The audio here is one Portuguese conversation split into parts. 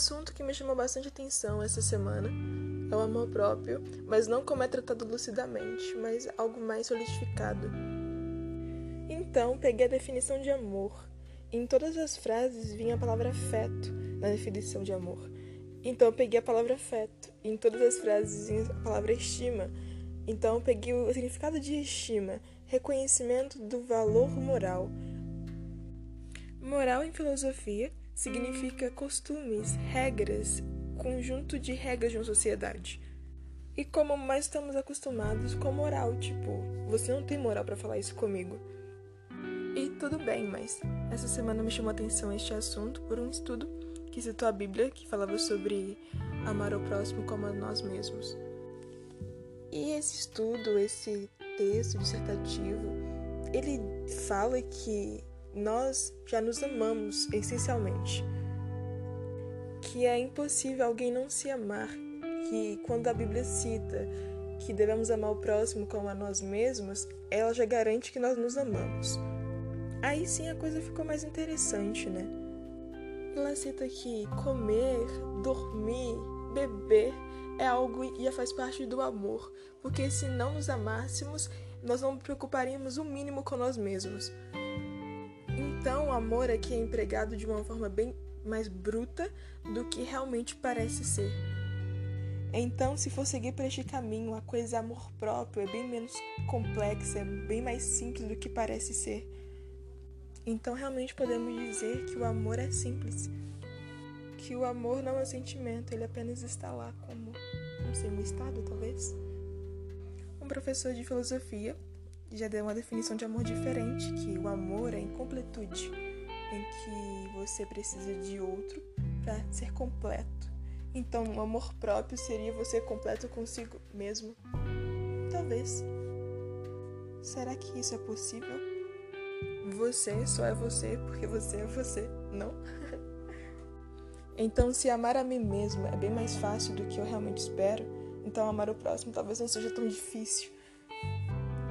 assunto que me chamou bastante atenção essa semana é o amor próprio, mas não como é tratado lucidamente, mas algo mais solidificado. Então, peguei a definição de amor. Em todas as frases vinha a palavra afeto na definição de amor. Então, peguei a palavra afeto. Em todas as frases vinha a palavra estima. Então, peguei o significado de estima, reconhecimento do valor moral. Moral em filosofia significa costumes, regras, conjunto de regras de uma sociedade. E como mais estamos acostumados com moral, tipo, você não tem moral para falar isso comigo. E tudo bem, mas essa semana me chamou a atenção este assunto por um estudo que citou a Bíblia, que falava sobre amar o próximo como a nós mesmos. E esse estudo, esse texto dissertativo, ele fala que nós já nos amamos essencialmente. Que é impossível alguém não se amar. Que quando a Bíblia cita que devemos amar o próximo como a nós mesmos, ela já garante que nós nos amamos. Aí sim a coisa ficou mais interessante, né? Ela cita que comer, dormir, beber é algo e faz parte do amor, porque se não nos amássemos, nós não nos preocuparíamos o mínimo com nós mesmos. Então, o amor aqui é empregado de uma forma bem mais bruta do que realmente parece ser. Então, se for seguir por este caminho, a coisa amor próprio é bem menos complexa, é bem mais simples do que parece ser. Então, realmente podemos dizer que o amor é simples. Que o amor não é um sentimento, ele apenas está lá como, não sei, um estado, talvez. Um professor de filosofia já deu uma definição de amor diferente, que o amor é incompletude, em que você precisa de outro para ser completo. Então, o amor próprio seria você completo consigo mesmo? Talvez. Será que isso é possível? Você só é você porque você é você, não? então, se amar a mim mesmo é bem mais fácil do que eu realmente espero, então amar o próximo talvez não seja tão difícil.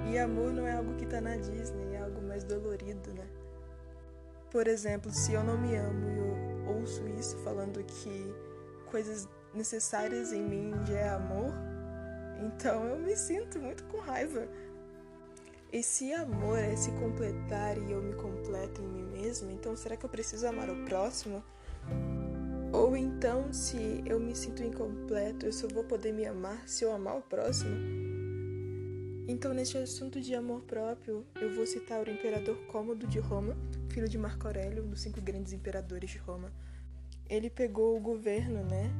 E amor não é algo que tá na Disney, é algo mais dolorido, né? Por exemplo, se eu não me amo e eu ouço isso falando que coisas necessárias em mim já é amor, então eu me sinto muito com raiva. E se amor é se completar e eu me completo em mim mesma, então será que eu preciso amar o próximo? Ou então, se eu me sinto incompleto, eu só vou poder me amar se eu amar o próximo? Então, neste assunto de amor próprio, eu vou citar o imperador Cômodo de Roma, filho de Marco Aurélio, um dos cinco grandes imperadores de Roma. Ele pegou o governo, né?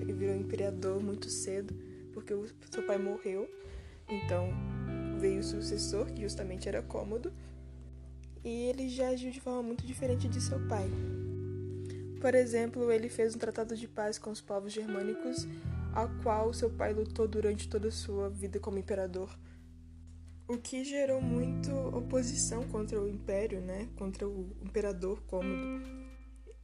Ele virou imperador muito cedo, porque o seu pai morreu. Então, veio o sucessor, que justamente era Cômodo, e ele já agiu de forma muito diferente de seu pai. Por exemplo, ele fez um tratado de paz com os povos germânicos a qual seu pai lutou durante toda a sua vida como imperador. O que gerou muito oposição contra o império, né? Contra o imperador Cômodo.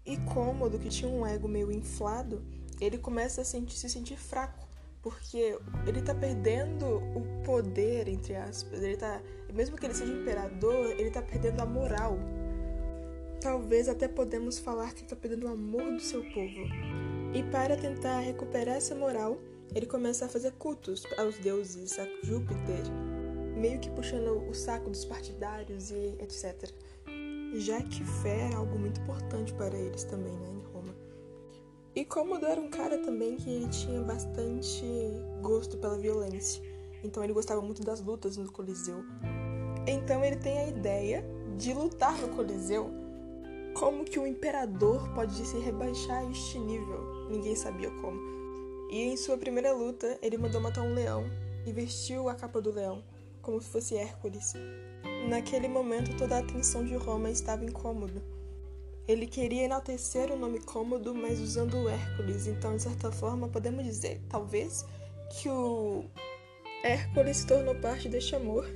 E Cômodo, que tinha um ego meio inflado, ele começa a sentir, se sentir fraco, porque ele tá perdendo o poder, entre aspas. Ele tá, mesmo que ele seja imperador, ele tá perdendo a moral. Talvez até podemos falar que ele tá perdendo o amor do seu povo. E para tentar recuperar essa moral, ele começa a fazer cultos aos deuses, a Júpiter, meio que puxando o saco dos partidários e etc. Já que fé era algo muito importante para eles também, né, em Roma. E Cômodo era um cara também que ele tinha bastante gosto pela violência. Então ele gostava muito das lutas no Coliseu. Então ele tem a ideia de lutar no Coliseu. Como que o imperador pode se rebaixar a este nível? Ninguém sabia como. E em sua primeira luta, ele mandou matar um leão e vestiu a capa do leão, como se fosse Hércules. Naquele momento, toda a atenção de Roma estava em Cômodo. Ele queria enaltecer o nome Cômodo, mas usando o Hércules, então, de certa forma, podemos dizer, talvez, que o Hércules se tornou parte deste amor.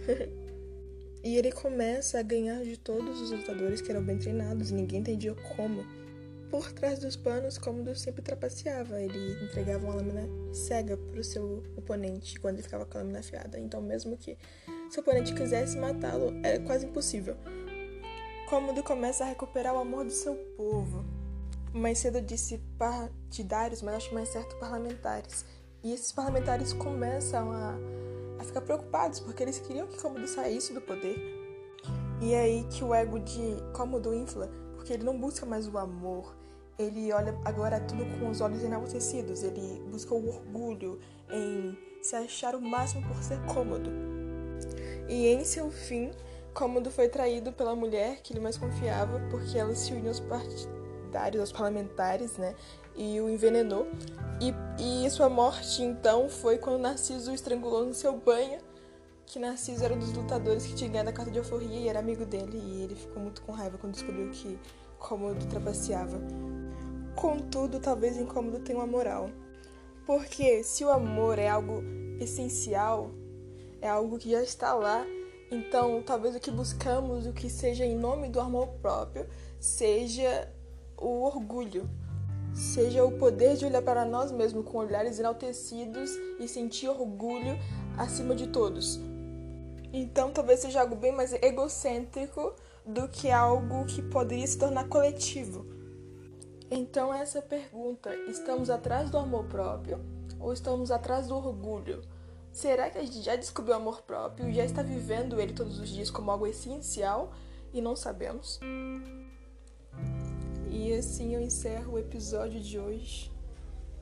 e ele começa a ganhar de todos os lutadores que eram bem treinados, ninguém entendia como. Por trás dos panos, Cômodo sempre trapaceava. Ele entregava uma lâmina cega para o seu oponente quando ele ficava com a lâmina afiada. Então, mesmo que seu oponente quisesse matá-lo, era quase impossível. Cômodo começa a recuperar o amor do seu povo. Mais cedo disse partidários, mas acho mais certo parlamentares. E esses parlamentares começam a, a ficar preocupados porque eles queriam que Cômodo saísse do poder. E é aí que o ego de Cômodo infla, porque ele não busca mais o amor, ele olha agora tudo com os olhos enaltecidos, ele busca o orgulho em se achar o máximo por ser cômodo. E em seu fim, Cômodo foi traído pela mulher que ele mais confiava, porque ela se uniu aos partidários, aos parlamentares, né? E o envenenou. E, e sua morte, então, foi quando Narciso o estrangulou no seu banho. Que Narciso era um dos lutadores que tinha ganhado a carta de alforria e era amigo dele. E ele ficou muito com raiva quando descobriu que Cômodo trapaceava. Contudo, talvez incômodo tenha uma moral. Porque se o amor é algo essencial, é algo que já está lá, então talvez o que buscamos, o que seja em nome do amor próprio, seja o orgulho, seja o poder de olhar para nós mesmos com olhares enaltecidos e sentir orgulho acima de todos. Então talvez seja algo bem mais egocêntrico do que algo que poderia se tornar coletivo. Então, essa pergunta: estamos atrás do amor próprio ou estamos atrás do orgulho? Será que a gente já descobriu o amor próprio e já está vivendo ele todos os dias como algo essencial e não sabemos? E assim eu encerro o episódio de hoje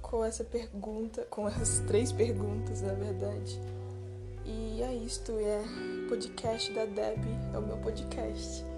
com essa pergunta, com essas três perguntas, na verdade. E é isto, é podcast da Deb, é o meu podcast.